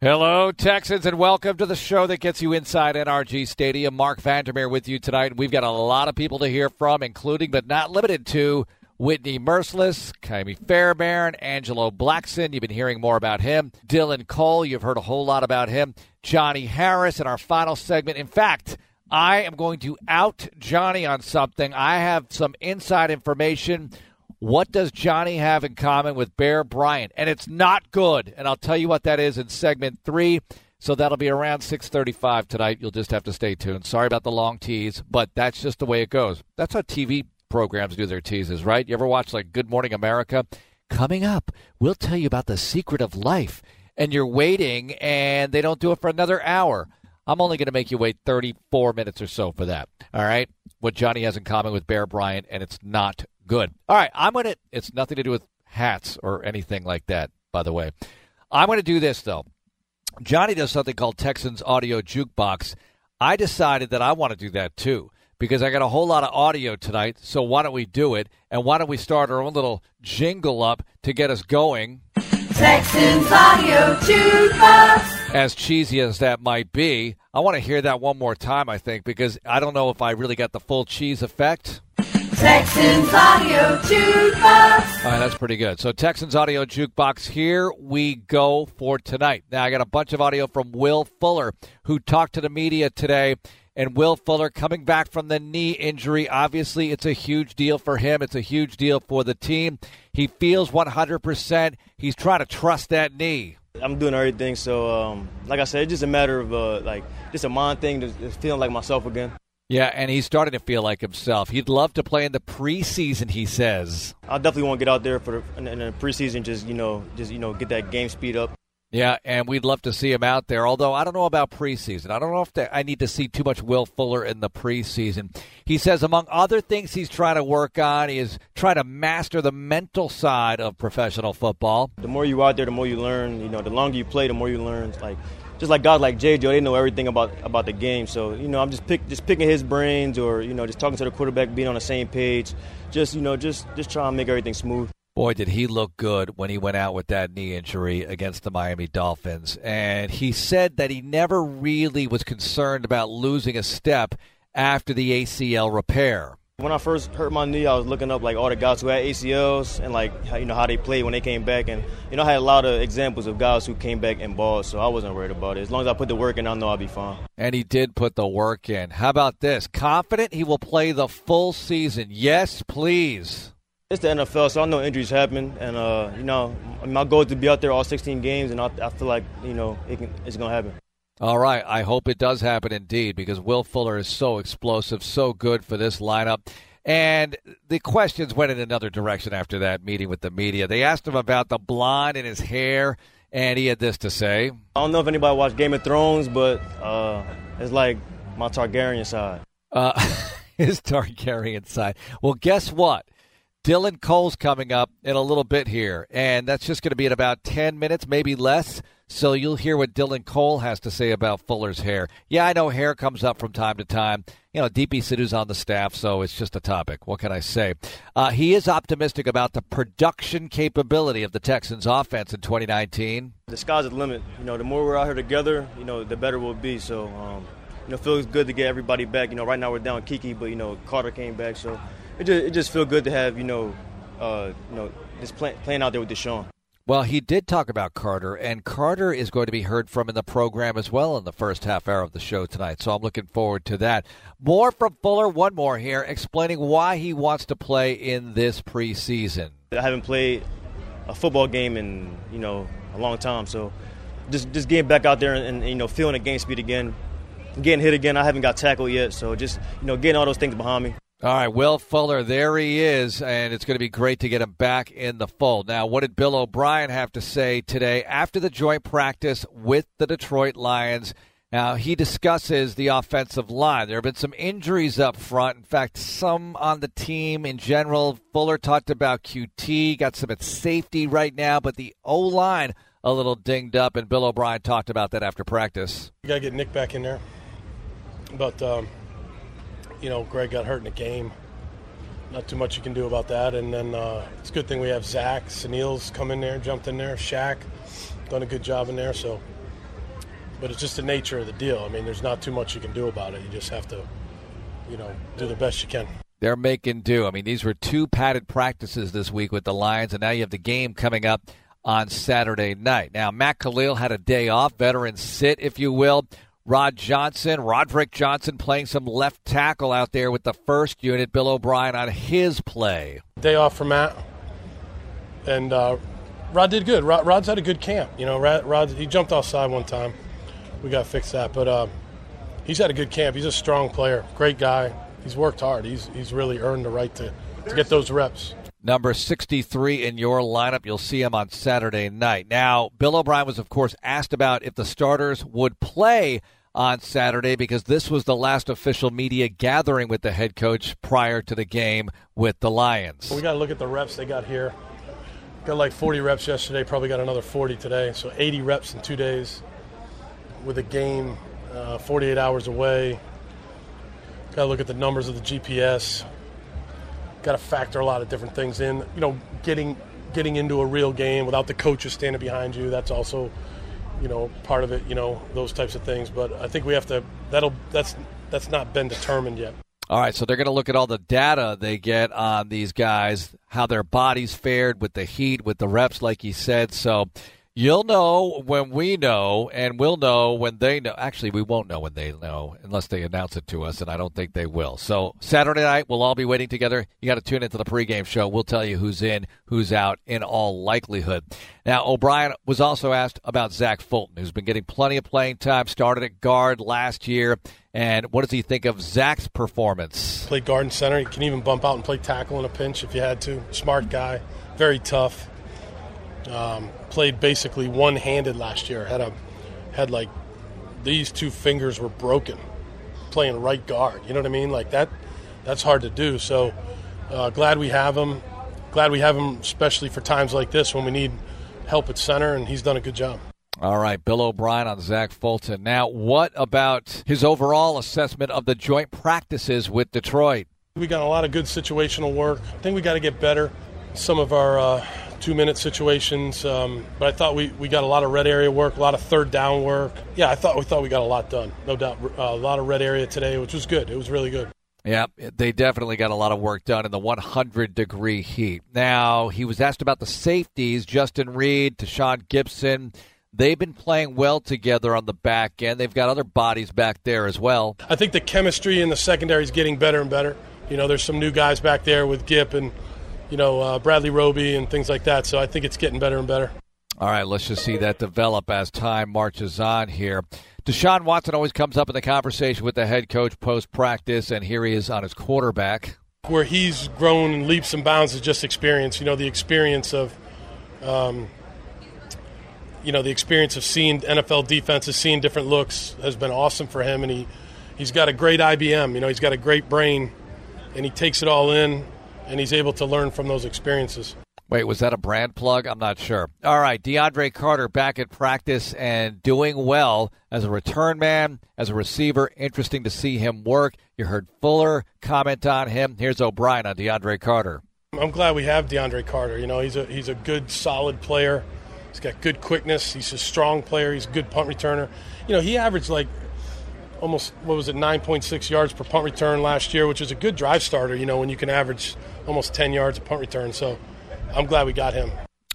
Hello, Texans, and welcome to the show that gets you inside NRG Stadium. Mark Vandermeer with you tonight. We've got a lot of people to hear from, including but not limited to Whitney Mercilus, Ka'imi Fairbairn, Angelo Blackson. You've been hearing more about him. Dylan Cole, you've heard a whole lot about him. Johnny Harris in our final segment. In fact, I am going to out Johnny on something. I have some inside information what does Johnny have in common with Bear Bryant? And it's not good. And I'll tell you what that is in segment three. So that'll be around 6:35 tonight. You'll just have to stay tuned. Sorry about the long tease, but that's just the way it goes. That's how TV programs do their teases, right? You ever watch like Good Morning America? Coming up, we'll tell you about the secret of life. And you're waiting and they don't do it for another hour. I'm only going to make you wait 34 minutes or so for that. All right? What Johnny has in common with Bear Bryant and it's not Good. All right, I'm going to, it's nothing to do with hats or anything like that, by the way. I'm going to do this, though. Johnny does something called Texans Audio Jukebox. I decided that I want to do that too because I got a whole lot of audio tonight. So why don't we do it? And why don't we start our own little jingle up to get us going? Texans Audio Jukebox. As cheesy as that might be, I want to hear that one more time, I think, because I don't know if I really got the full cheese effect. Texans Audio Jukebox. All right, that's pretty good. So, Texans Audio Jukebox, here we go for tonight. Now, I got a bunch of audio from Will Fuller, who talked to the media today. And Will Fuller coming back from the knee injury. Obviously, it's a huge deal for him. It's a huge deal for the team. He feels 100%. He's trying to trust that knee. I'm doing everything. So, um, like I said, it's just a matter of uh, like just a mind thing, just feeling like myself again. Yeah, and he's starting to feel like himself. He'd love to play in the preseason. He says. I definitely want to get out there for the, in, the preseason. Just you know, just you know, get that game speed up. Yeah, and we'd love to see him out there. Although I don't know about preseason. I don't know if the, I need to see too much Will Fuller in the preseason. He says, among other things he's trying to work on, is trying to master the mental side of professional football. The more you out there, the more you learn. You know, the longer you play, the more you learn. Like just like guys like J. Joe, they know everything about about the game. So you know, I'm just pick, just picking his brains, or you know, just talking to the quarterback, being on the same page. Just you know, just just trying to make everything smooth. Boy, did he look good when he went out with that knee injury against the Miami Dolphins. And he said that he never really was concerned about losing a step after the ACL repair. When I first hurt my knee, I was looking up like all the guys who had ACLs and like you know how they played when they came back, and you know I had a lot of examples of guys who came back and balled, so I wasn't worried about it. As long as I put the work in, I know I'll be fine. And he did put the work in. How about this? Confident he will play the full season? Yes, please. It's the NFL, so I know injuries happen, and uh, you know my goal is to be out there all 16 games, and I, I feel like you know it can, it's going to happen. All right. I hope it does happen indeed because Will Fuller is so explosive, so good for this lineup. And the questions went in another direction after that meeting with the media. They asked him about the blonde in his hair, and he had this to say. I don't know if anybody watched Game of Thrones, but uh, it's like my Targaryen side. Uh, his Targaryen side. Well, guess what? Dylan Cole's coming up in a little bit here, and that's just going to be in about 10 minutes, maybe less. So you'll hear what Dylan Cole has to say about Fuller's hair. Yeah, I know hair comes up from time to time. You know, Deepi Sidhu's on the staff, so it's just a topic. What can I say? Uh, he is optimistic about the production capability of the Texans' offense in 2019. The sky's the limit. You know, the more we're out here together, you know, the better we'll be. So, um, you know, feels good to get everybody back. You know, right now we're down Keke, but you know, Carter came back, so it just it just feels good to have you know, uh, you know, just play, playing out there with Deshaun. Well, he did talk about Carter, and Carter is going to be heard from in the program as well in the first half hour of the show tonight. So I'm looking forward to that. More from Fuller, one more here, explaining why he wants to play in this preseason. I haven't played a football game in you know a long time, so just just getting back out there and, and you know feeling the game speed again, getting hit again. I haven't got tackled yet, so just you know getting all those things behind me. All right, Will Fuller, there he is, and it's going to be great to get him back in the fold. Now, what did Bill O'Brien have to say today after the joint practice with the Detroit Lions? Now, he discusses the offensive line. There have been some injuries up front. In fact, some on the team in general. Fuller talked about QT, got some at safety right now, but the O line a little dinged up, and Bill O'Brien talked about that after practice. You got to get Nick back in there. But, um, you know, Greg got hurt in the game. Not too much you can do about that. And then uh, it's a good thing we have Zach, Senio's come in there, jumped in there, Shaq, done a good job in there. So but it's just the nature of the deal. I mean, there's not too much you can do about it. You just have to, you know, do the best you can. They're making do. I mean, these were two padded practices this week with the Lions, and now you have the game coming up on Saturday night. Now, Matt Kalil had a day off, veteran sit, if you will. Rod Johnson, Roderick Johnson playing some left tackle out there with the first unit. Bill O'Brien on his play. Day off for Matt, and uh, Rod did good. Rod, Rod's had a good camp. You know, Rod, Rod he jumped offside one time. We got to fix that, but uh, he's had a good camp. He's a strong player, great guy. He's worked hard. He's he's really earned the right to, to get those reps number 63 in your lineup. You'll see him on Saturday night. Now, Bill O'Brien was, of course, asked about if the starters would play on Saturday because this was the last official media gathering with the head coach prior to the game with the Lions. We got to look at the reps they got here. Got like 40 reps yesterday, probably got another 40 today. So 80 reps in two days with a game uh, 48 hours away. Got to look at the numbers of the GPS. Got to factor a lot of different things in. You know, getting getting into a real game without the coaches standing behind you. That's also you know, part of it, you know, those types of things. But I think we have to. That'll that's that's not been determined yet. All right, so they're going to look at all the data they get on these guys, how their bodies fared with the heat, with the reps, like you said. So You'll know when we know, and we'll know when they know. Actually, we won't know when they know unless they announce it to us, and I don't think they will. So, Saturday night, we'll all be waiting together. You got to tune into the pregame show. We'll tell you who's in, who's out, in all likelihood. Now, O'Brien was also asked about Zach Fulton, who's been getting plenty of playing time, started at guard last year. And what does he think of Zach's performance? Played guard and center. He can even bump out and play tackle in a pinch if you had to. Smart guy, very tough. Um, played basically one-handed last year. Had a had like these two fingers were broken playing right guard. You know what I mean? Like that. That's hard to do. So uh, glad we have him. Glad we have him, especially for times like this when we need help at center, and he's done a good job. All right, Bill O'Brien on Zach Fulton. Now, what about his overall assessment of the joint practices with Detroit? We got a lot of good situational work. I think we got to get better. Some of our uh, two minute situations. Um, but I thought we, we got a lot of red area work, a lot of third down work. Yeah, I thought we thought we got a lot done, no doubt. Uh, a lot of red area today, which was good. It was really good. Yeah, they definitely got a lot of work done in the 100 degree heat. Now, he was asked about the safeties, Justin Reid, Tashaun Gipson. They've been playing well together on the back end. They've got other bodies back there as well. I think the chemistry in the secondary is getting better and better. You know, there's some new guys back there with Gip and you know, uh, Bradley Roby and things like that. So I think it's getting better and better. All right, let's just see that develop as time marches on here. Deshaun Watson always comes up in the conversation with the head coach post practice, and here he is on his quarterback. Where he's grown in leaps and bounds is just experience. You know, the experience of, um, you know, the experience of seeing NFL defenses, seeing different looks has been awesome for him, and he he's got a great IBM. You know, he's got a great brain, and he takes it all in and he's able to learn from those experiences. Wait, was that a brand plug? I'm not sure. All right, DeAndre Carter back at practice and doing well as a return man, as a receiver. Interesting to see him work. You heard Fuller comment on him. Here's O'Brien on DeAndre Carter. I'm glad we have DeAndre Carter. You know, he's a he's a good, solid player. He's got good quickness. He's a strong player. He's a good punt returner. You know, he averaged like almost what was it 9.6 yards per punt return last year, which is a good drive starter. You know, when you can average almost 10 yards of punt return. So I'm glad we got him.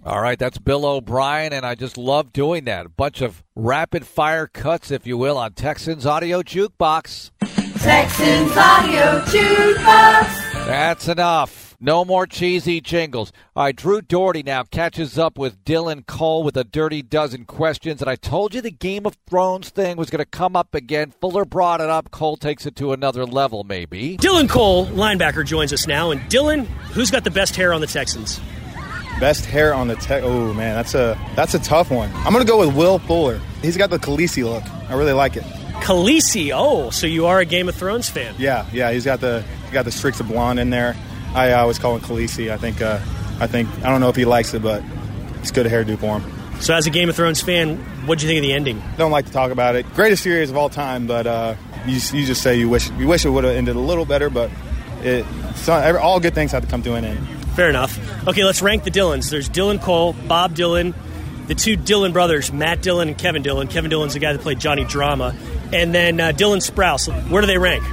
All right, that's Bill O'Brien, and I just love doing that. A bunch of rapid fire cuts, if you will, on Texans Audio Jukebox. Texans Audio Jukebox. That's enough. No more cheesy jingles. All right, Drew Dougherty now catches up with Dylan Cole with a dirty dozen questions. And I told you the Game of Thrones thing was going to come up again. Fuller brought it up. Cole takes it to another level, maybe. Dylan Cole, linebacker, joins us now. And Dylan, who's got the best hair on the Texans? Best hair on the tech. Oh man, that's a that's a tough one. I'm gonna go with Will Fuller. He's got the Khaleesi look. I really like it. Khaleesi. Oh, so you are a Game of Thrones fan? Yeah, yeah. He's got the he got the streaks of blonde in there. I always call him Khaleesi. I think, uh, I think, I don't know if he likes it, but it's good hairdo for him. So, as a Game of Thrones fan, what do you think of the ending? Don't like to talk about it. Greatest series of all time, but uh, you, you just say you wish you wish it would have ended a little better, but it, all good things have to come to an end. Fair enough. Okay, let's rank the Dylans. There's Dylan Cole, Bob Dylan, the two Dylan brothers, Matt Dillon and Kevin Dillon. Kevin Dillon's the guy that played Johnny Drama, and then uh, Dylan Sprouse. Where do they rank?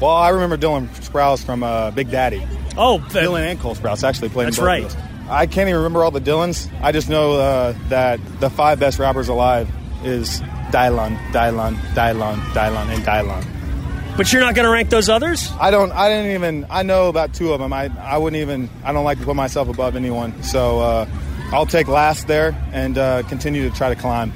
Well, I remember Dylan Sprouse from uh, Big Daddy. Oh, Dylan and Cole Sprouse actually played. That's right. I can't even remember all the Dylans. I just know uh, that the five best rappers alive is Dylan, Dylan, Dylan, Dylan, and Dylan. But you're not going to rank those others? I don't. I didn't even. I know about two of them. I. I wouldn't even. I don't like to put myself above anyone. So uh, I'll take last there and uh, continue to try to climb.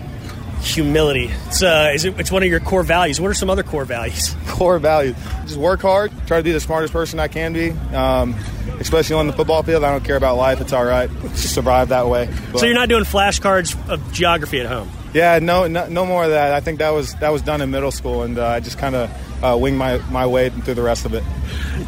Humility. It's uh, is it, it's one of your core values. What are some other core values? Core values: just work hard, try to be the smartest person I can be. Um, especially on the football field, I don't care about life. It's all right. Just survive that way. So you're not doing flashcards of geography at home. Yeah, no, no, no more of that. I think that was that was done in middle school, and uh, I just kind of uh, winged my, my way through the rest of it.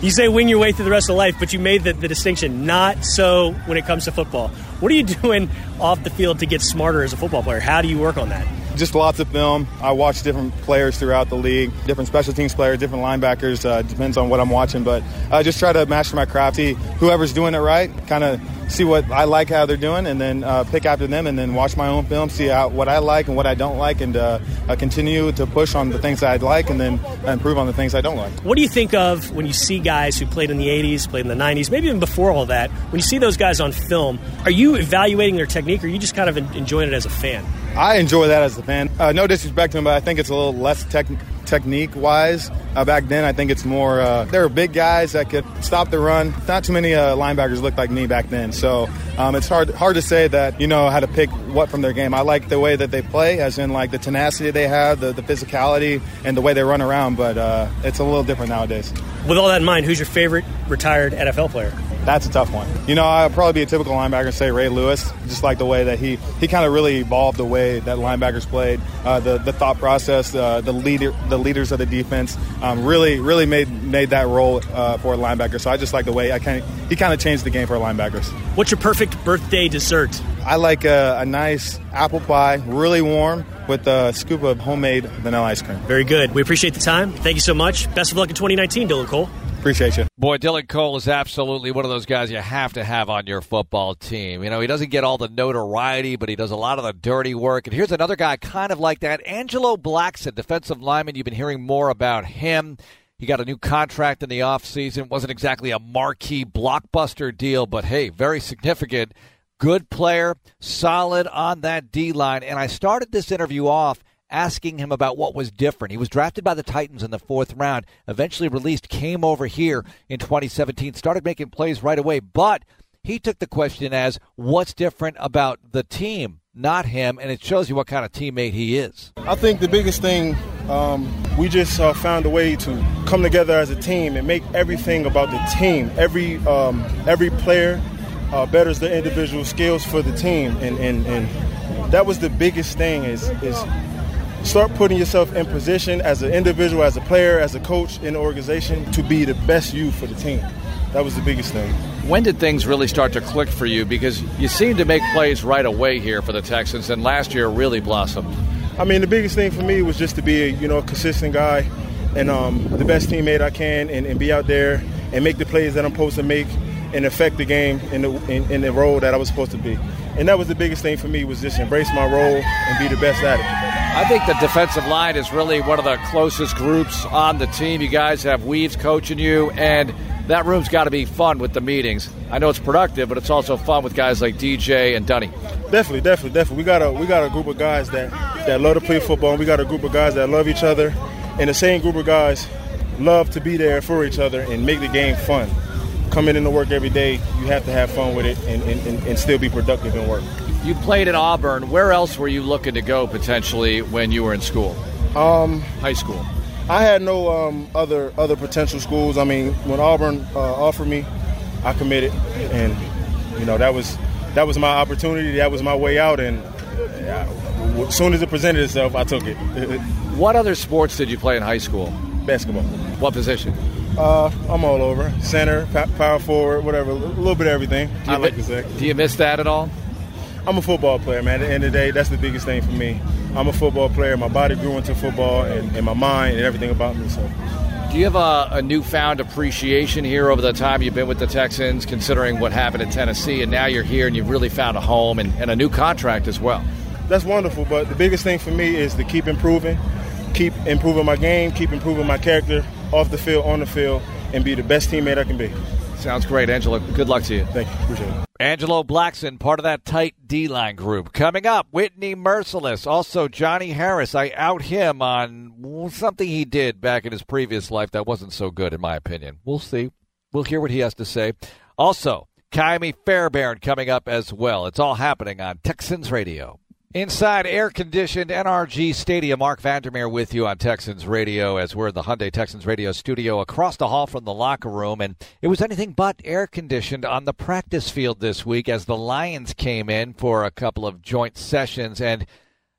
You say wing your way through the rest of life, but you made the, the distinction. Not so when it comes to football. What are you doing off the field to get smarter as a football player? How do you work on that? Just lots of film. I watch different players throughout the league, different special teams players, different linebackers. Uh, depends on what I'm watching, but I just try to master my craft. See whoever's doing it right, kind of see what I like how they're doing, and then uh, pick after them, and then watch my own film, see what I like and what I don't like, and uh, continue to push on the things that I like, and then improve on the things I don't like. What do you think of when you see guys who played in the 80s, played in the 90s, maybe even before all that? When you see those guys on film, are you evaluating their technique or are you just kind of enjoying it as a fan? I enjoy that as a fan. Uh, no disrespect to him, but I think it's a little less tech- technique wise. Uh, back then, I think it's more. Uh, there were big guys that could stop the run. Not too many uh, linebackers looked like me back then, so um, it's hard hard to say that you know how to pick what from their game. I like the way that they play, as in like the tenacity they have, the, the physicality, and the way they run around. But uh, it's a little different nowadays. With all that in mind, who's your favorite retired NFL player? That's a tough one. You know, I'd probably be a typical linebacker and say Ray Lewis, just like the way that he he kind of really evolved the way that linebackers played, uh, the the thought process, uh, the leader, the leaders of the defense, um, really really made made that role uh, for a linebacker. So I just like the way I kind he kind of changed the game for linebackers. What's your perfect birthday dessert? I like a, a nice apple pie, really warm, with a scoop of homemade vanilla ice cream. Very good. We appreciate the time. Thank you so much. Best of luck in 2019, Dylan Cole. Appreciate you. Boy, Dylan Cole is absolutely one of those guys you have to have on your football team. You know, he doesn't get all the notoriety, but he does a lot of the dirty work. And here's another guy kind of like that Angelo Blackson, defensive lineman. You've been hearing more about him. He got a new contract in the offseason. Wasn't exactly a marquee blockbuster deal, but hey, very significant. Good player, solid on that D line. And I started this interview off asking him about what was different. He was drafted by the Titans in the fourth round, eventually released, came over here in 2017, started making plays right away. But he took the question as what's different about the team, not him, and it shows you what kind of teammate he is. I think the biggest thing um, we just uh, found a way to come together as a team and make everything about the team. Every um, every player uh, betters their individual skills for the team, and, and, and that was the biggest thing is is start putting yourself in position as an individual, as a player, as a coach in the organization to be the best you for the team. That was the biggest thing. When did things really start to click for you? Because you seem to make plays right away here for the Texans, and last year really blossomed. I mean, the biggest thing for me was just to be a you know a consistent guy and um, the best teammate I can, and, and, be out there and make the plays that I'm supposed to make and affect the game in the in, in, the role that I was supposed to be. And that was the biggest thing for me was just embrace my role and be the best at it. I think the defensive line is really one of the closest groups on the team. You guys have Weaves coaching you, and that room's got to be fun with the meetings. I know it's productive, but it's also fun with guys like DJ and Dunny. Definitely, definitely, definitely. We got a we got a group of guys that that love to play football, and we got a group of guys that love each other, and the same group of guys love to be there for each other and make the game fun. Coming into work every day, you have to have fun with it and, and, and still be productive in work. You played at Auburn. Where else were you looking to go potentially when you were in school? Um, High school. I had no um, other other potential schools. I mean, when Auburn uh, offered me, I committed, and you know that was that was my opportunity. That was my way out, and uh, as soon as it presented itself, I took it. what other sports did you play in high school? Basketball. What position? Uh, I'm all over. Center, power forward, whatever. A little bit of everything. I like to say. Do you miss that at all? I'm a football player, man. At the end of the day, that's the biggest thing for me. I'm a football player. My body grew into football, and, and my mind and everything about me. So Do you have a, a, newfound appreciation here over the time you've been with the Texans, considering what happened in Tennessee, and now you're here and you've really found a home and, and a new contract as well? That's wonderful, but the biggest thing for me is to keep improving, keep improving my game, keep improving my character off the field, on the field, and be the best teammate I can be. Sounds great, Angelo. Good luck to you. Thank you. Appreciate it. Angelo Blackson, part of that tight D line group. Coming up, Whitney Mercilus. Also, Johnny Harris. I out him on something he did back in his previous life that wasn't so good, in my opinion. We'll see. We'll hear what he has to say. Also, Ka'imi Fairbairn coming up as well. It's all happening on Texans Radio. Inside air conditioned NRG Stadium, Mark Vandermeer with you on Texans Radio as we're in the Hyundai Texans Radio studio across the hall from the locker room. And it was anything but air conditioned on the practice field this week as the Lions came in for a couple of joint sessions. And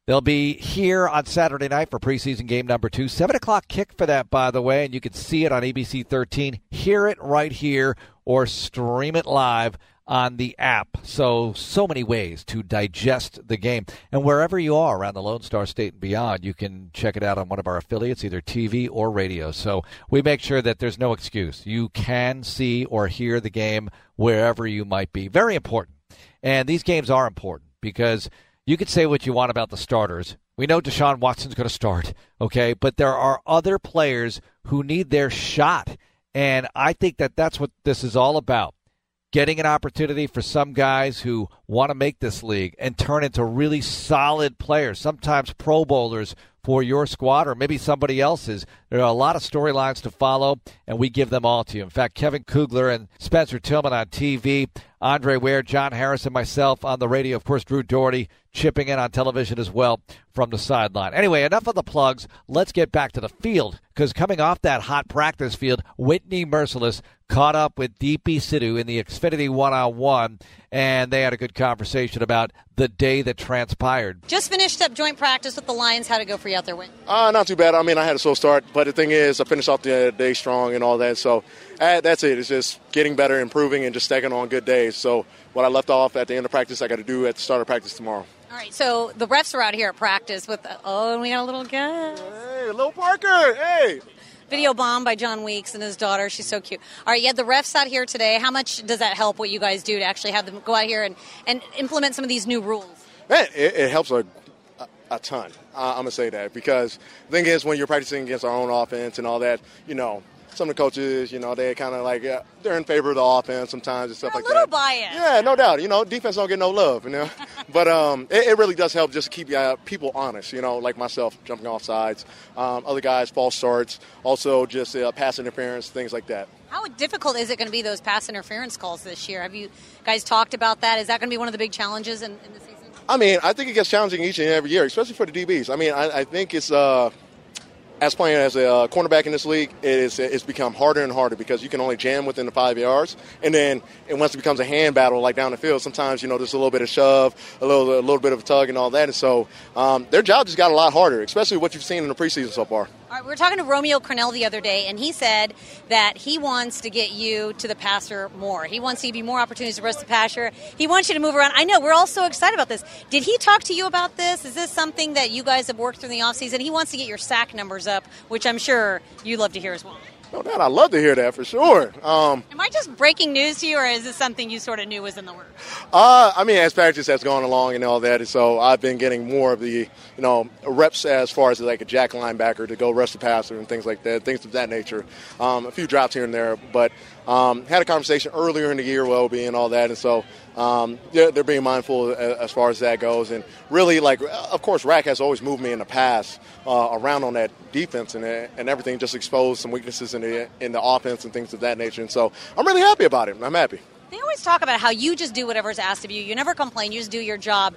they'll be here on Saturday night for preseason game number two. Seven o'clock kick for that, by the way. And you can see it on ABC 13. Hear it right here or stream it live on the app. So, so many ways to digest the game. And wherever you are around the Lone Star State and beyond, you can check it out on one of our affiliates, either TV or radio. So, we make sure that there's no excuse. You can see or hear the game wherever you might be. Very important. And these games are important because you could say what you want about the starters. We know Deshaun Watson's going to start, okay? But there are other players who need their shot. And I think that that's what this is all about getting an opportunity for some guys who want to make this league and turn into really solid players, sometimes Pro Bowlers for your squad or maybe somebody else's. There are a lot of storylines to follow, and we give them all to you. In fact, Kevin Kugler and Spencer Tillman on TV, Andre Ware, John Harris, and myself on the radio. Of course, Drew Dougherty chipping in on television as well from the sideline. Anyway, enough of the plugs. Let's get back to the field because coming off that hot practice field, Whitney Mercilus caught up with Deepi Sidhu in the Xfinity one on one, and they had a good conversation about the day that transpired. Just finished up joint practice with the Lions. How'd it go for you out there, Win? Uh, not too bad. I mean, I had a slow start, but the thing is, I finished off the day strong and all that. So uh, that's it. It's just getting better, improving, and just stacking on good days. So what I left off at the end of practice, I got to do at the start of practice tomorrow. All right, so the refs are out here at practice with, oh, and we got a little guy. Hey, little Parker, hey. Video bomb by Jon Weeks and his daughter. She's so cute. All right, you had the refs out here today. How much does that help what you guys do to actually have them go out here and, and implement some of these new rules? Man, it, it helps a, a, ton. Uh, I'm going to say that because the thing is, when you're practicing against our own offense and all that, you know, some of the coaches, you know, they kind of like uh, they're in favor of the offense sometimes and stuff They're like a little that. biased. Yeah, no doubt. You know, defense don't get no love, you know. but um, it, it, really does help just to keep uh, people honest. You know, like myself jumping off sides, um, other guys false starts, also just uh, pass interference, things like that. How difficult is it going to be those pass interference calls this year? Have you guys talked about that? Is that going to be one of the big challenges in, in the season? I mean, I think it gets challenging each and every year, especially for the DBs. I mean, I, I think it's. Uh, as playing as a uh, cornerback in this league, it is, it's become harder and harder because you can only jam within the five yards, and then and once it becomes a hand battle like down the field, sometimes you know there's a little bit of shove, a little a little bit of tug, and all that. And so um, their job just got a lot harder, especially what you've seen in the preseason so far. We were talking to Romeo Crennel the other day, and he said that he wants to get you to the passer more. He wants to give you more opportunities to rest the passer. He wants you to move around. I know we're all so excited about this. Did he talk to you about this? Is this something that you guys have worked through in the offseason? He wants to get your sack numbers up, which I'm sure you'd love to hear as well. No doubt, I love to hear that for sure. Um, Am I just breaking news to you, or is this something you sort of knew was in the works? Uh, I mean, as practice has gone along and all that, and so I've been getting more of the, you know, reps as far as like a jack linebacker to go rush the passer and things like that, things of that nature. Um, a few drops here and there, but um, had a conversation earlier in the year, well being and all that, and so um, they're, they're, being mindful as far as that goes. And really, like, of course, Rack has always moved me in the past uh, around on that defense and, and everything, just exposed some weaknesses in the in the offense and things of that nature. And so I'm really happy about it. I'm happy. They always talk about how you just do whatever's asked of you. You never complain. You just do your job.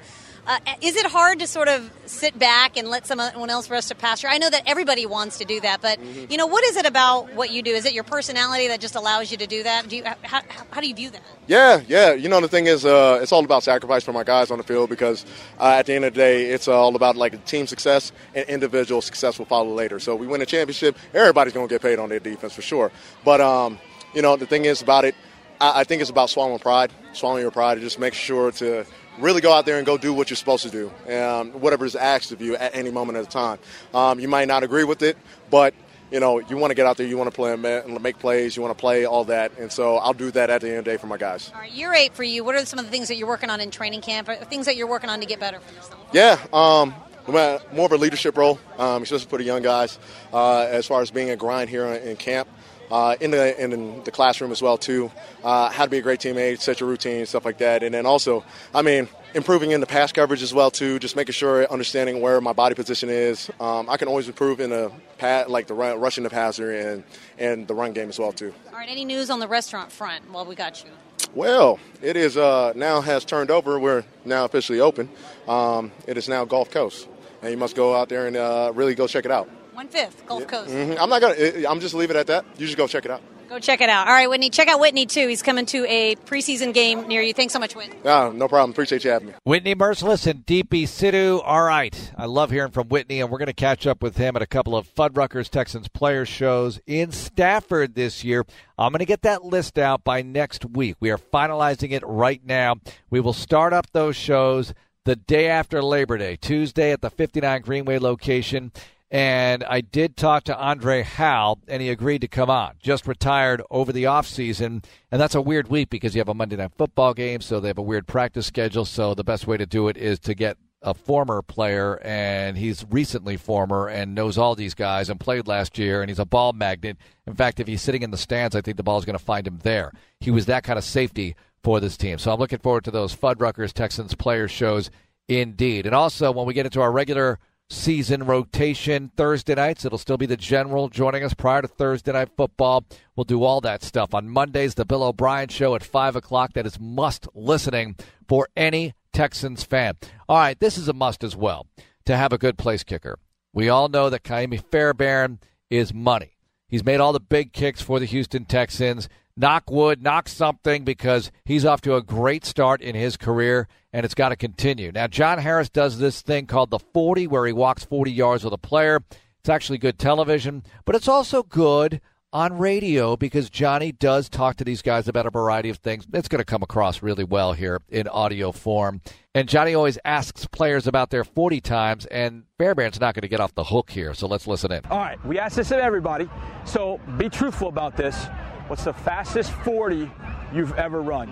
Uh, is it hard to sort of sit back and let someone else rest a pasture? I know that everybody wants to do that, but mm-hmm. you know, what is it about what you do? Is it your personality that just allows you to do that? Do you how, how do you view that? Yeah, yeah. You know, the thing is, uh, it's all about sacrifice for my guys on the field because uh, at the end of the day, it's all about like team success and individual success will follow later. So we win a championship, everybody's going to get paid on their defense for sure. But um, you know, the thing is about it. I, I think it's about swallowing pride, swallowing your pride, and just make sure to really go out there and go do what you're supposed to do, um, whatever is asked of you at any moment at a time. Um, you might not agree with it, but you know, you want to get out there, you want to play and make plays, you want to play all that, and so I'll do that at the end of the day for my guys. All right, year eight for you. What are some of the things that you're working on in training camp? Things that you're working on to get better for yourself? Yeah, um, more of a leadership role, um, especially for the young guys, uh, as far as being a grind here in camp. Uh, in the in the classroom as well too, uh, how to be a great teammate, set your routine, stuff like that, and then also, I mean, improving in the pass coverage as well too. Just making sure, understanding where my body position is. Um, I can always improve in the pat, like the run, rushing the passer and and the run game as well too. All right, any news on the restaurant front while we got you? Well, it is uh, now has turned over. We're now officially open. Um, it is now Gulf Coast, and you must go out there and uh, really go check it out. One fifth Gulf yeah. Coast. Mm-hmm. I'm not gonna. I'm just leave it at that. You just go check it out. Go check it out. All right, Whitney. Check out Whitney too. He's coming to a preseason game near you. Thanks so much, Whitney. Yeah, no problem. Appreciate you having me. Whitney Mercilus and Deepi Sidhu. All right, I love hearing from Whitney, and we're going to catch up with him at a couple of Fuddruckers Texans player shows in Stafford this year. I'm going to get that list out by next week. We are finalizing it right now. We will start up those shows the day after Labor Day, Tuesday at the 59 Greenway location. And I did talk to Andre Hal, and he agreed to come on. Just retired over the offseason. And that's a weird week because you have a Monday night football game, so they have a weird practice schedule. So the best way to do it is to get a former player, and he's recently former and knows all these guys and played last year, and he's a ball magnet. In fact, if he's sitting in the stands, I think the ball is going to find him there. He was that kind of safety for this team. So I'm looking forward to those Fuddruckers Texans players shows indeed. And also, when we get into our regular season rotation Thursday nights. It'll still be the general joining us prior to Thursday night football. We'll do all that stuff on Mondays. The Bill O'Brien show at five o'clock. That is must listening for any Texans fan. All right, this is a must as well to have a good place kicker. We all know that Ka'imi Fairbairn is money. He's made all the big kicks for the Houston Texans knock wood, knock something because he's off to a great start in his career and it's got to continue. Now, John Harris does this thing called the 40 where he walks 40 yards with a player. It's actually good television, but it's also good on radio because Johnny does talk to these guys about a variety of things. It's going to come across really well here in audio form. And Johnny always asks players about their 40 times, and Fairbairn's not going to get off the hook here, so let's listen in. All right, we asked this of everybody, so be truthful about this. What's the fastest 40 you've ever run?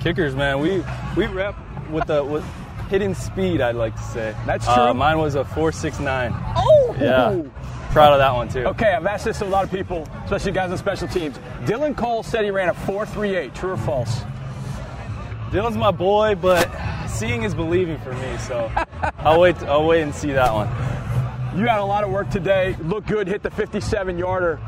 Kickers, man. We we rep with the with hitting speed. I'd like to say. That's true. Uh, mine was a 469. Oh. Yeah. Proud of that one too. Okay, I've asked this to a lot of people, especially guys on special teams. Dylan Cole said he ran a 438. True or false? Dylan's my boy, but seeing is believing for me. So I'll wait. I'll wait and see that one. You had a lot of work today. Look good. Hit the 57 yarder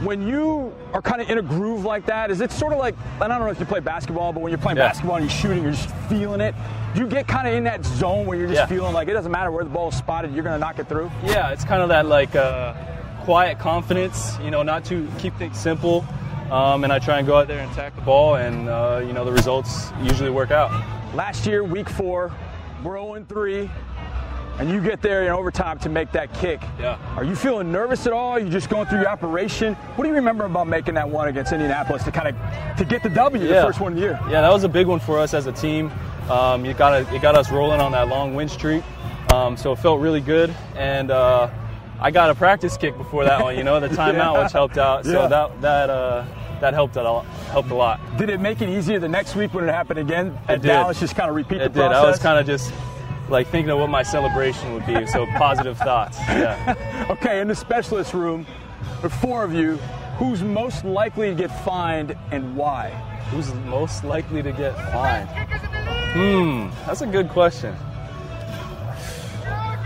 when you are kind of in a groove like that, is it sort of like I don't know if you play basketball, but when you're playing yeah. basketball and you're shooting, you're just feeling it. You get kind of in that zone where you're just yeah. feeling like it doesn't matter where the ball is spotted, you're going to knock it through? Yeah, it's kind of that like uh, quiet confidence, you know, not to keep things simple. Um, and I try and go out there and attack the ball, and uh, you know the results usually work out. Last year, week four, we're 0 3 and you get there in overtime to make that kick. Yeah. Are you feeling nervous at all? Are you just going through your operation? What do you remember about making that one against Indianapolis to kind of to get the W, yeah. the first one of the year? Yeah, that was a big one for us as a team. Um, it got it got us rolling on that long win streak, um, so it felt really good. And uh, I got a practice kick before that one, you know, the timeout, yeah. which helped out. So yeah. that that. Uh, that helped a lot. Helped a lot. Did it make it easier the next week when it happened again? It did. Dallas just kind of repeat it the process. Did. I was kind of just like thinking of what my celebration would be. So positive thoughts. Yeah. okay, in the specialist room, there are four of you. Who's most likely to get fined and why? Who's most likely to get fined? Hmm, that's a good question.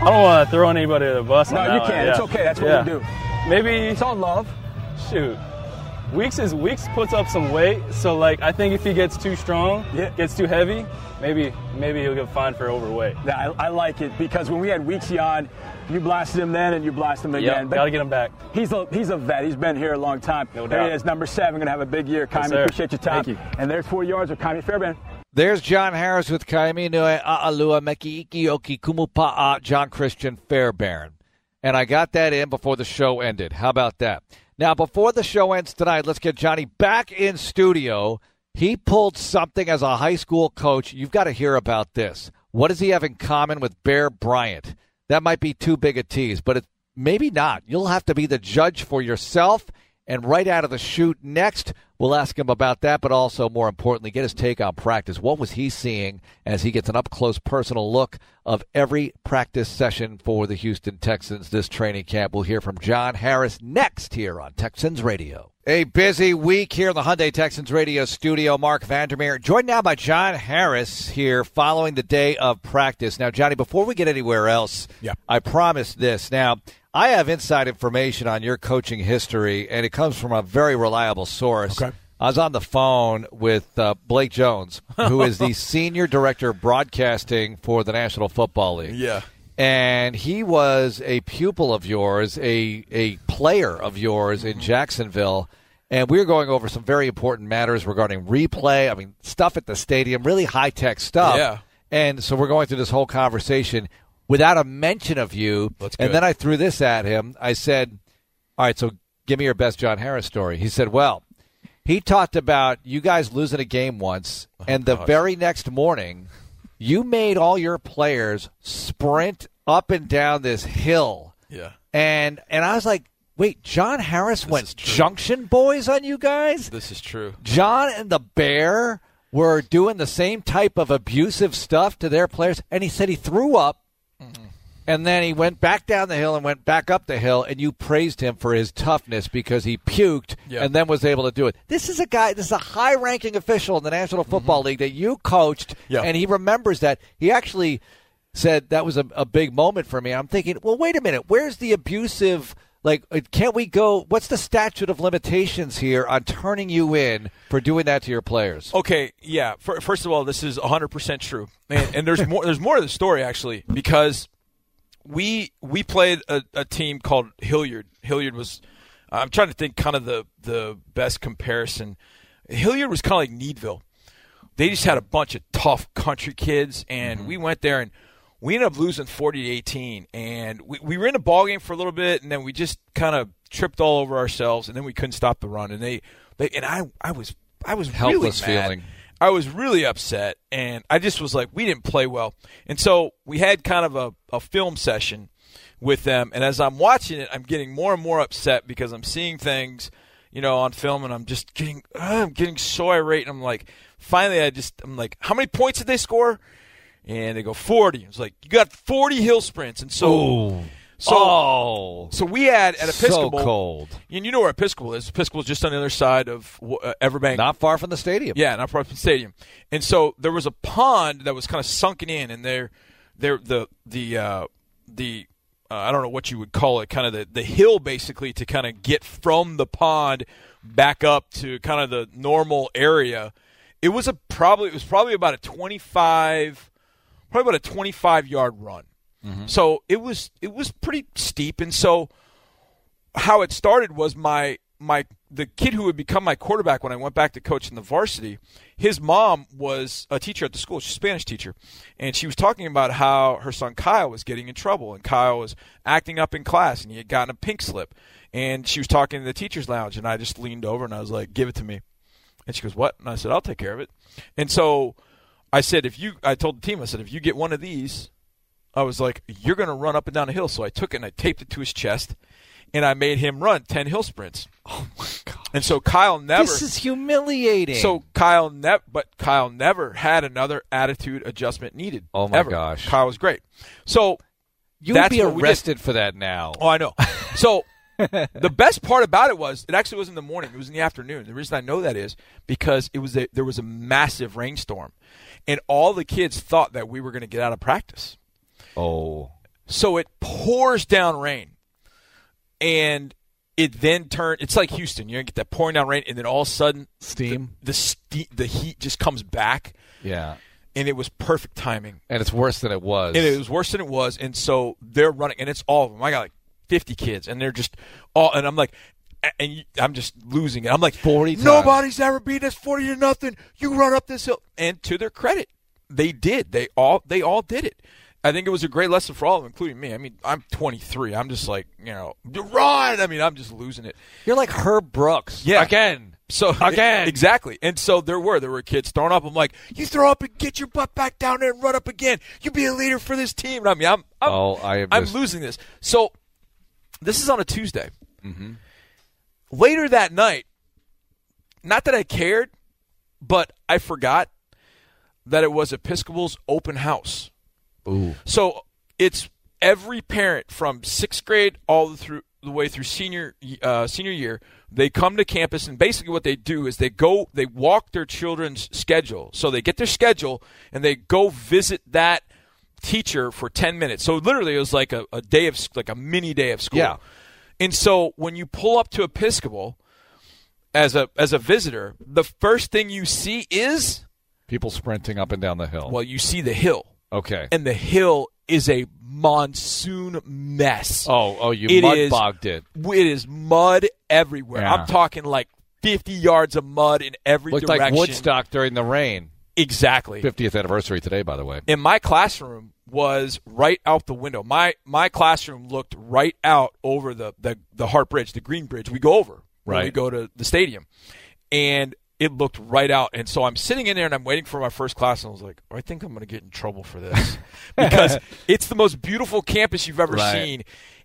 I don't want to throw anybody to the bus. No, you can't. Yeah. It's okay. That's what yeah. we do. Maybe it's all love. Shoot. Weeks is Weeks puts up some weight, so like I think if he gets too strong, yeah. gets too heavy, maybe maybe he'll get fined for overweight. Yeah, I, I, like it because when we had Weeksy on, you blasted him then and you blasted him again. Yep, gotta get him back. He's a he's a vet. He's been here a long time. No there doubt. he is, number seven, gonna have a big year. Ka'imi, yes, appreciate your time. Thank you. And there's four yards of Ka'imi Fairbairn. There's John Harris with Ka'imi Nui A'alua Meki Ikioki Kumupa'a John Christian Fairbairn. And I got that in before the show ended. How about that? Now, before the show ends tonight, let's get Johnny back in studio. He pulled something as a high school coach. You've got to hear about this. What does he have in common with Bear Bryant? That might be too big a tease, but it's maybe not. You'll have to be the judge for yourself. And right out of the chute next, we'll ask him about that, but also more importantly, get his take on practice. What was he seeing as he gets an up close personal look of every practice session for the Houston Texans this training camp? We'll hear from John Harris next here on Texans Radio. A busy week here in the Hyundai Texans radio studio. Mark Vandermeer, joined now by John Harris here following the day of practice. Now, Johnny, before we get anywhere else, Yeah. I promise this. Now, I have inside information on your coaching history, and it comes from a very reliable source. Okay. I was on the phone with uh, Blake Jones, who is the senior director of broadcasting for the National Football League. Yeah. And he was a pupil of yours, a a player of yours in Jacksonville. And we were going over some very important matters regarding replay. I mean, stuff at the stadium, really high tech stuff. Yeah. And so we're going through this whole conversation without a mention of you. And then I threw this at him. I said, All right, so give me your best John Harris story. He said, Well, he talked about you guys losing a game once, oh, and the gosh. very next morning, you made all your players sprint up and down this hill. Yeah. And and I was like, wait, John Harris went. Junction Boys on you guys? This is true. John and the Bear were doing the same type of abusive stuff to their players, and he said he threw up. Mm-hmm. And then he went back down the hill and went back up the hill, and you praised him for his toughness because he puked Yeah. and then was able to do it. This is a guy, this is a high ranking official in the National Football League that you coached, Mm-hmm. And he remembers that. He actually said that was a, a big moment for me. I'm thinking, well, wait a minute, where's the abusive? Like, uh, can't we go? What's the statute of limitations here on turning you in for doing that to your players? Okay, yeah. Fir- First of all, this is 100% true. And, and there's more there's more to the story actually because we we played a, a team called Hilliard. Hilliard was I'm trying to think kind of the the best comparison. Hilliard was kind of like Needville. They just had a bunch of tough country kids and mm-hmm. we went there and we ended up losing 40 to 18 and we, we were in a ball game for a little bit and then we just kind of tripped all over ourselves and then we couldn't stop the run and they, they and I I was I was Helpless really mad. feeling. I was really upset, and I just was like, we didn't play well. And so we had kind of a, a film session with them. And as I'm watching it, I'm getting more and more upset because I'm seeing things, you know, on film, and I'm just getting, uh, I'm getting so irate. And I'm like, finally, I just, I'm like, how many points did they score? And they go 40. It's like you got 40 hill sprints, and so. Ooh. So, Oh. so we had at Episcopal. So cold. And you know where Episcopal is. Episcopal is just on the other side of uh, Everbank. Not far from the stadium. Yeah, not far from the stadium. And so there was a pond that was kind of sunken in, and there, there, the the uh, the uh, I don't know what you would call it, kind of the the hill basically to kind of get from the pond back up to kind of the normal area. It was a probably it was probably about a twenty five, probably about a twenty five yard run. Mm-hmm. So it was it was pretty steep, and so how it started was my my the kid who would become my quarterback when I went back to coach in the varsity. His mom was a teacher at the school. She's a Spanish teacher, and she was talking about how her son Kyle was getting in trouble, and Kyle was acting up in class, and he had gotten a pink slip. And she was talking in the teachers' lounge, and I just leaned over and I was like, "Give it to me." And she goes, "What?" And I said, "I'll take care of it." And so I said, "If you," I told the team, I said, "If you get one of these." I was like, "You're going to run up and down a hill." So I took it and I taped it to his chest, and I made him run ten hill sprints. Oh my god! And so Kyle never. This is humiliating. so Kyle never, but Kyle never had another attitude adjustment needed. Oh my ever. gosh. Kyle was great. So you would be what we did. arrested for that now. Oh, I know. So the best part about it was it actually was in the morning. It was in the afternoon. The reason I know that is because it was a, there was a massive rainstorm, and all the kids thought that we were going to get out of practice. Oh. So it pours down rain, and it then turned. It's like Houston. You get that pouring down rain, and then all of a sudden, Steam? the the, ste- the heat just comes back, Yeah. and it was perfect timing. And it's worse than it was. And it was worse than it was. And so they're running, and it's all of them. I got like 50 kids, and they're just all, and I'm like, and you, I'm just losing it. I'm like, 40 times. Nobody's ever beat us 40 to nothing. You run up this hill. And to their credit, they did. They all, they all did it. I think it was a great lesson for all of them, including me. I mean, I'm 23. I'm just like, you know, run. I mean, I'm just losing it. You're like Herb Brooks. Yeah. Again. So Again. exactly. And so there were there were kids throwing up. I'm like, you throw up and get your butt back down there and run up again. You be a leader for this team. And I mean, I'm I'm, Oh, I am I'm just- losing this. So This is on a Tuesday. Mm-hmm. Later that night, not that I cared, but I forgot that it was Episcopal's open house. Ooh. So it's every parent from sixth grade all the through the way through senior uh, senior year. They come to campus, and basically what they do is they go, they walk their children's schedule. So they get their schedule and they go visit that teacher for ten minutes. So literally, it was like a, a day of like a mini day of school. Yeah. And so when you pull up to Episcopal as a as a visitor, the first thing you see is People sprinting up and down the hill. well, you see the hill. Okay. And the hill is a monsoon mess. Oh, oh, you It mud is- bogged it. It is mud everywhere. Yeah. I'm talking like 50 yards of mud in every Looked direction. like Woodstock during the rain. Exactly. 50th anniversary today, by the way. And my classroom was right out the window. My my classroom looked right out over the the, the Hart Bridge, the Green Bridge. We go over when we go to the stadium, and it looked right out. And so I'm sitting in there and I'm waiting for my first class, and I was like, "Oh, I think I'm going to get in trouble for this because it's the most beautiful campus you've ever Right. seen,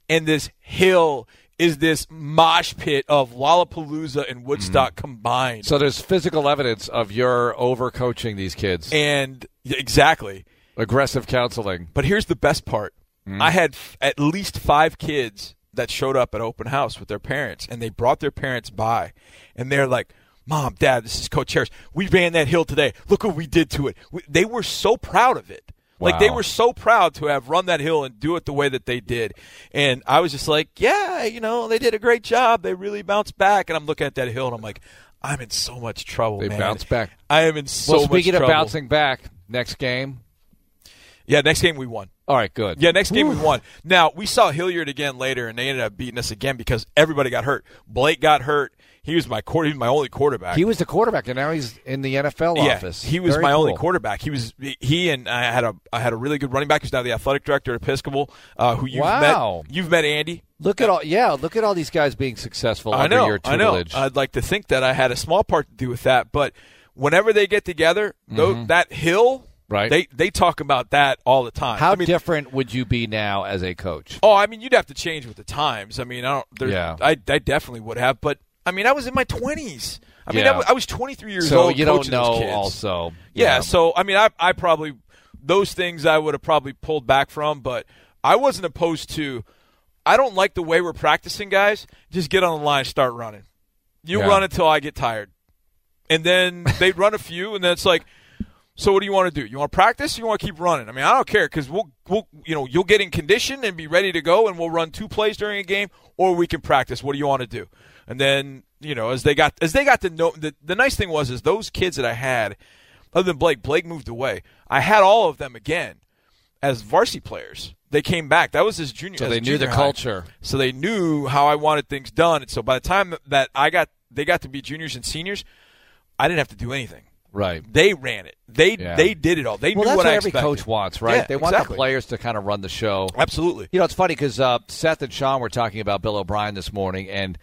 and this hill is this mosh pit of Lollapalooza and Woodstock combined. Mm-hmm. So there's physical evidence of your overcoaching these kids. and exactly. Aggressive counseling. But here's the best part. Mm. I had f- at least five kids that showed up at open house with their parents, and they brought their parents by, and they're like, "Mom, Dad, this is Coach Harris. We ran that hill today. Look what we did to it." We, they were so proud of it. Like they were so proud to have run that hill and do it the way that they did. And I was just like, "Yeah, you know, they did a great job. They really bounced back." And I'm looking at that hill, and I'm like, "I'm in so much trouble, They man. bounced back. I am in so well, much speaking of bouncing back, next game. Yeah, next game we won. All right, good. Yeah, next game we won. Now we saw Hilliard again later, and they ended up beating us again because everybody got hurt. Blake got hurt. He was my quarter. He was my only quarterback. He was the quarterback, and now he's in the NFL yeah, office. he was Very my only quarterback. He was he and I had a I had a really good running back who's now the athletic director at Episcopal. Uh, who you've Wow. met? You've met Andy. Look at all, yeah. Look at all these guys being successful I under know. I know. I'd like to think that I had a small part to do with that, but whenever they get together, tho- that hill, Mm-hmm. Right. They they talk about that all the time. How I mean, different would you be now as a coach? Oh, I mean, you'd have to change with the times. I mean, I don't. Yeah. I, I definitely would have, but I mean, I was in my twenties. I mean, Yeah. I, I was 23 years old. so old. you don't know also. Yeah, So I mean, I I probably those things I would have probably pulled back from, but I wasn't opposed to. I don't like the way we're practicing, guys. Just get on the line, start running. You Yeah. run until I get tired, and then they run a few, and then it's like. So what do you want to do? You want to practice? Or you want to keep running? I mean, I don't care because we'll, we'll, you know, you'll get in condition and be ready to go, and we'll run two plays during a game, or we can practice. What do you want to do? And then, you know, as they got as they got to know, the, the nice thing was is those kids that I had, other than Blake, Blake moved away. I had all of them again as varsity players. They came back. That was his junior. So they knew the high. culture. So they knew how I wanted things done. And so by the time that I got, they got to be juniors and seniors, I didn't have to do anything. Right. They ran it. They Yeah. they did it all. They well, knew that's what, what, I every coach wants, right? Yeah, they want the players to kind of run the show. Absolutely. You know, it's funny because uh, Seth and Sean were talking about Bill O'Brien this morning and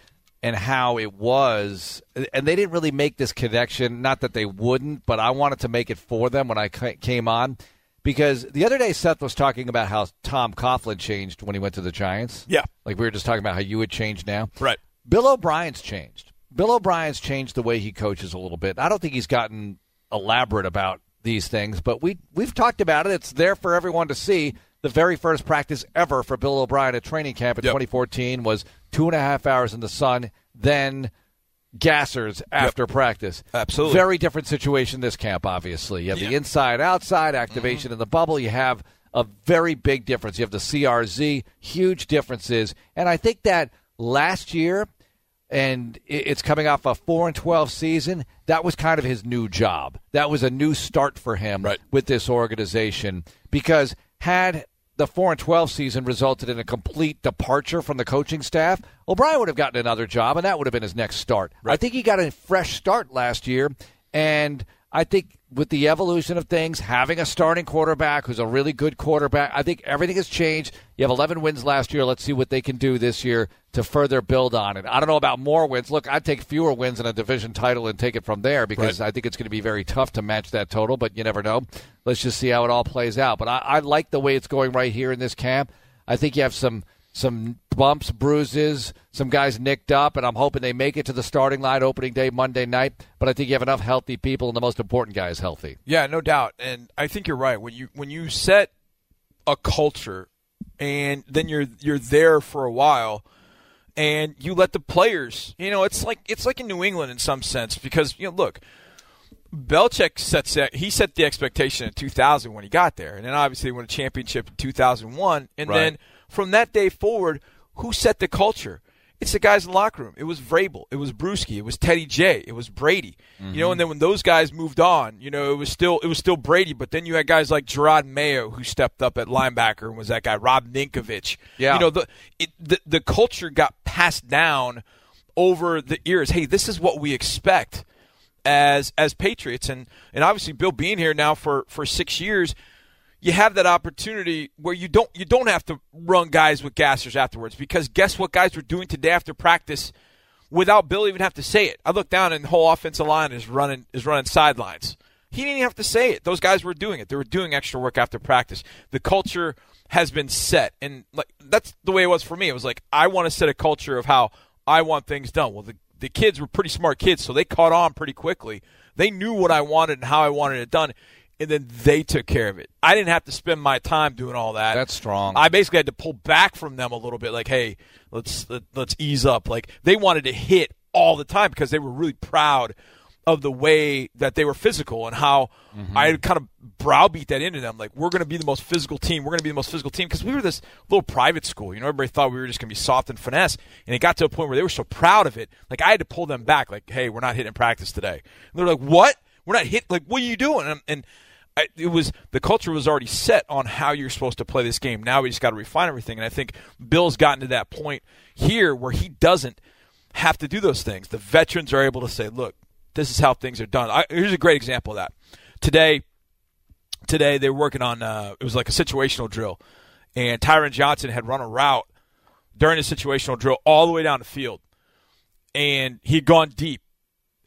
and how it was, and they didn't really make this connection. Not that they wouldn't, but I wanted to make it for them when I came on because the other day Seth was talking about how Tom Coughlin changed when he went to the Giants. Yeah. like we were just talking about how you would change now. Right. Bill O'Brien's changed. Bill O'Brien's changed the way he coaches a little bit. I don't think he's gotten elaborate about these things, but we we've talked about it. It's there for everyone to see. The very first practice ever for Bill O'Brien at training camp in 2014 was two and a half hours in the sun, then gassers after practice. Absolutely. Very different situation this camp, obviously. You have the inside outside activation Mm-hmm. in the bubble. You have a very big difference. You have the CRZ, huge differences. And I think that last year, and it's coming off a 4 and 12 season, that was kind of his new job. That was a new start for him with this organization because had the 4 and 12 season resulted in a complete departure from the coaching staff, O'Brien would have gotten another job and that would have been his next start. I think he got a fresh start last year and I think with the evolution of things, having a starting quarterback who's a really good quarterback, I think everything has changed. You have 11 wins last year. Let's see what they can do this year to further build on it. I don't know about more wins. Look, I'd take fewer wins in a division title and take it from there because I think it's going to be very tough to match that total, but you never know. Let's just see how it all plays out. But I, I like the way it's going right here in this camp. I think you have some some bumps, bruises, some guys nicked up, and I'm hoping they make it to the starting line opening day Monday night. But I think you have enough healthy people, and the most important guy is healthy. Yeah, no doubt. And I think you're right. When you when you set a culture and then you're you're there for a while and you let the players, you know, it's like it's like in New England in some sense because you know, look, Belichick sets that he set the expectation in 2000 when he got there, and then obviously won a championship in 2001, and Right. then from that day forward, who set the culture? It's the guys in the locker room. It was Vrabel, it was Bruschi, it was Teddy J, it was Brady. You know, mm-hmm. and then when those guys moved on, you know, it was still it was still Brady, but then you had guys like Jerod Mayo who stepped up at linebacker and was that guy Rob Ninkovich. Yeah. you know the it, the the culture got passed down over the years. Hey, this is what we expect as as Patriots, and and obviously Bill being here now for for six years, you have that opportunity where you don't you don't have to run guys with gassers afterwards because guess what guys were doing today after practice without Bill even have to say it. I look down and the whole offensive line is running is running sidelines. He didn't even have to say it. Those guys were doing it. They were doing extra work after practice. The culture has been set, and like that's the way it was for me. It was like I want to set a culture of how I want things done. Well, the the kids were pretty smart kids, so they caught on pretty quickly. They knew what I wanted and how I wanted it done, and then they took care of it. I didn't have to spend my time doing all that. That's strong. I basically had to pull back from them a little bit, like, hey, let's let, let's ease up. Like they wanted to hit all the time because they were really proud of the way that they were physical and how mm-hmm. I had kind of browbeat that into them. Like we're going to be the most physical team. We're going to be the most physical team because we were this little private school. You know, everybody thought we were just going to be soft and finesse, and it got to a point where they were so proud of it. Like I had to pull them back. Like, hey, we're not hitting practice today. And they're like, what? We're not hit. Like, what are you doing? And, and I, it was the culture was already set on how you're supposed to play this game. Now we just got to refine everything, and I think Bill's gotten to that point here where he doesn't have to do those things. The veterans are able to say, "Look, this is how things are done." I, here's a great example of that. Today, today they were working on uh, it was like a situational drill, and Tyron Johnson had run a route during a situational drill all the way down the field, and he had gone deep,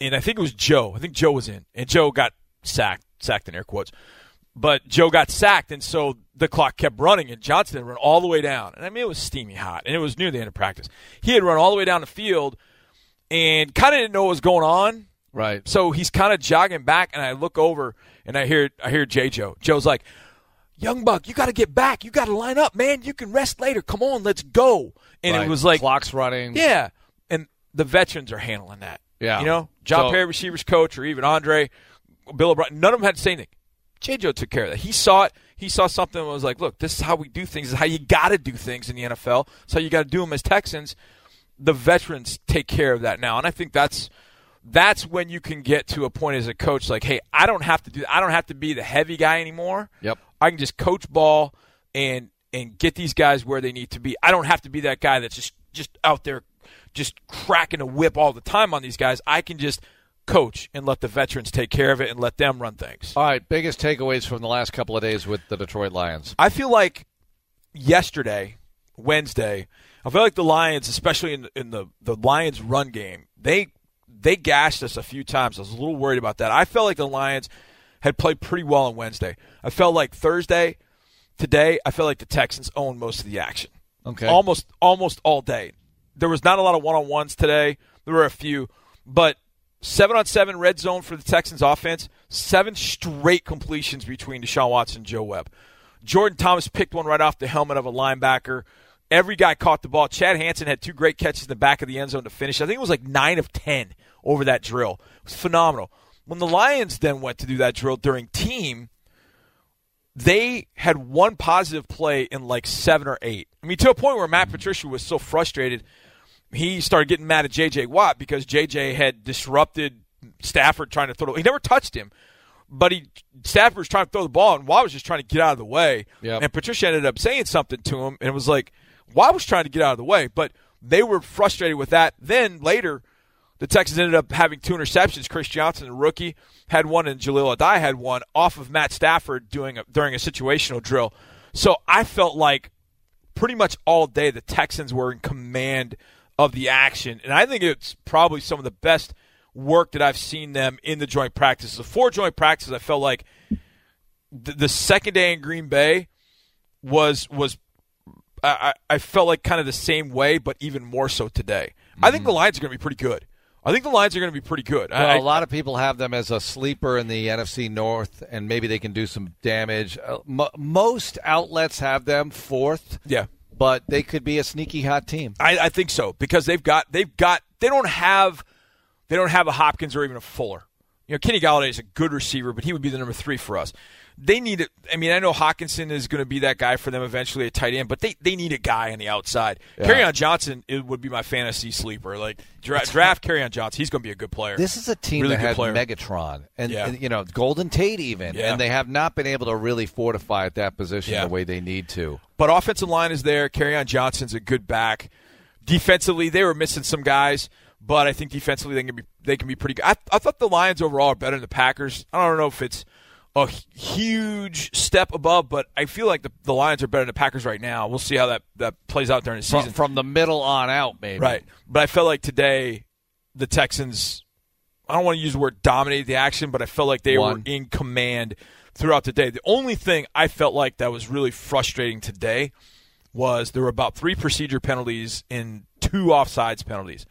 and I think it was Joe. I think Joe was in, and Joe got sacked, sacked in air quotes. But Joe got sacked, and so the clock kept running, and Johnson had run all the way down. And I mean, it was steamy hot, and it was near the end of practice. He had run all the way down the field, and kind of didn't know what was going on. Right. So he's kind of jogging back, and I look over, and I hear I hear J. Joe. Joe's like, "Young buck, you got to get back. You got to line up, man. You can rest later. Come on, let's go." And Right. it was like clock's running. yeah, and the veterans are handling that. Yeah. you know, John So- Perry, receivers coach, or even Andre, Bill O'Brien. None of them had to say anything. J. Joe took care of that. He saw it. He saw something and was like, "Look, this is how we do things. This is how you got to do things in the NFL. How you got to do them as Texans." The veterans take care of that now, and I think that's that's when you can get to a point as a coach, like, "Hey, I don't have to do. I don't have to be the heavy guy anymore. Yep. I can just coach ball and and get these guys where they need to be. I don't have to be that guy that's just just out there just cracking a whip all the time on these guys. I can just coach and let the veterans take care of it and let them run things. All right, biggest takeaways from the last couple of days with the Detroit Lions. I feel like yesterday, Wednesday, I feel like the Lions, especially in the, in the the Lions run game, they they gashed us a few times. I was a little worried about that. I felt like the Lions had played pretty well on Wednesday. I felt like Thursday, today, I felt like the Texans owned most of the action. Okay. Almost almost all day. There was not a lot of one on ones today. There were a few, but seven on seven red zone for the Texans offense. Seven straight completions between Deshaun Watson and Joe Webb. Jordan Thomas picked one right off the helmet of a linebacker. Every guy caught the ball. Chad Hansen had two great catches in the back of the end zone to finish. I think it was like nine of ten over that drill. It was phenomenal. When the Lions then went to do that drill during team, they had one positive play in like seven or eight. I mean, to a point where Matt Patricia was so frustrated, he started getting mad at J.J. Watt because J.J. had disrupted Stafford trying to throw. The, he never touched him, but he Stafford was trying to throw the ball, and Watt was just trying to get out of the way. Yep. And Patricia ended up saying something to him, and it was like Watt was trying to get out of the way, but they were frustrated with that. Then later, the Texans ended up having two interceptions. Chris Johnson, the rookie, had one, and Jahleel Addae had one off of Matt Stafford doing a, during a situational drill. So I felt like pretty much all day the Texans were in command of the action, and I think it's probably some of the best work that I've seen them in the joint practices. The four joint practices, I felt like the, the second day in Green Bay was was I, I felt like kind of the same way, but even more so today. I think the Lions are going to be pretty good. I think the Lions are going to be pretty good. Well, I, a lot of people have them as a sleeper in the NFC North, and maybe they can do some damage. Uh, mo most outlets have them fourth. Yeah, but they could be a sneaky hot team. I, I think so because they've got they've got they don't have they don't have a Hopkins or even a Fuller. You know, Kenny Golladay is a good receiver, but he would be the number three for us. They need it. I mean, I know Hockenson is going to be that guy for them eventually at tight end, but they, they need a guy on the outside. Yeah. on Johnson it would be my fantasy sleeper. Like dra- draft on Johnson, he's going to be a good player. This is a team really that had player. Megatron and, Yeah. and, you know Golden Tate even, Yeah. and they have not been able to really fortify at that position the way they need to. But offensive line is there. Kerryon Johnson's a good back. Defensively, they were missing some guys, but I think defensively they can be they can be pretty good. I, I thought the Lions overall are better than the Packers. I don't know if it's a huge step above, but I feel like the, the Lions are better than the Packers right now. We'll see how that, that plays out during the From, season. from the middle on out, maybe. Right. But I felt like today the Texans I don't want to use the word dominated the action, but I felt like they were in command throughout the day. The only thing I felt like that was really frustrating today was there were about three procedure penalties and two offsides penalties.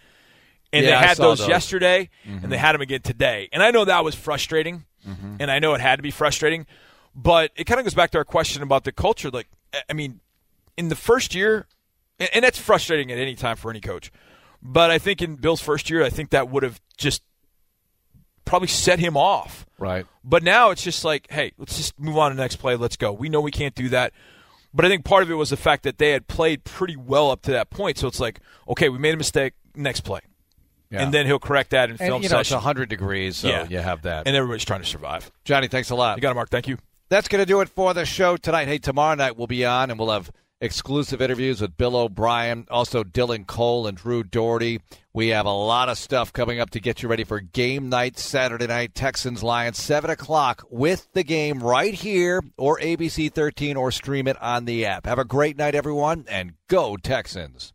And Yeah, they had those, those. yesterday Mhm. and they had them again today. And I know that was frustrating. Mhm. And I know it had to be frustrating. But it kind of goes back to our question about the culture. Like, I- I mean, in the first year, and, and that's frustrating at any time for any coach. But I think in Bill's first year, I think that would have just probably set him off. Right. But now it's just like, hey, let's just move on to the next play. Let's go. We know we can't do that. But I think part of it was the fact that they had played pretty well up to that point. So it's like, okay, we made a mistake. Next play. Yeah. And then he'll correct that in And, film you know, session. it's 100 degrees, so Yeah. you have that. And everybody's trying to survive. Johnny, thanks a lot. You got it, Mark. Thank you. That's going to do it for the show tonight. Hey, tomorrow night we'll be on and we'll have exclusive interviews with Bill O'Brien, also Dylan Cole and Drew Dougherty. We have a lot of stuff coming up to get you ready for game night Saturday night, Texans Lions, 7 o'clock with the game right here or ABC 13 or stream it on the app. Have a great night, everyone, and go Texans.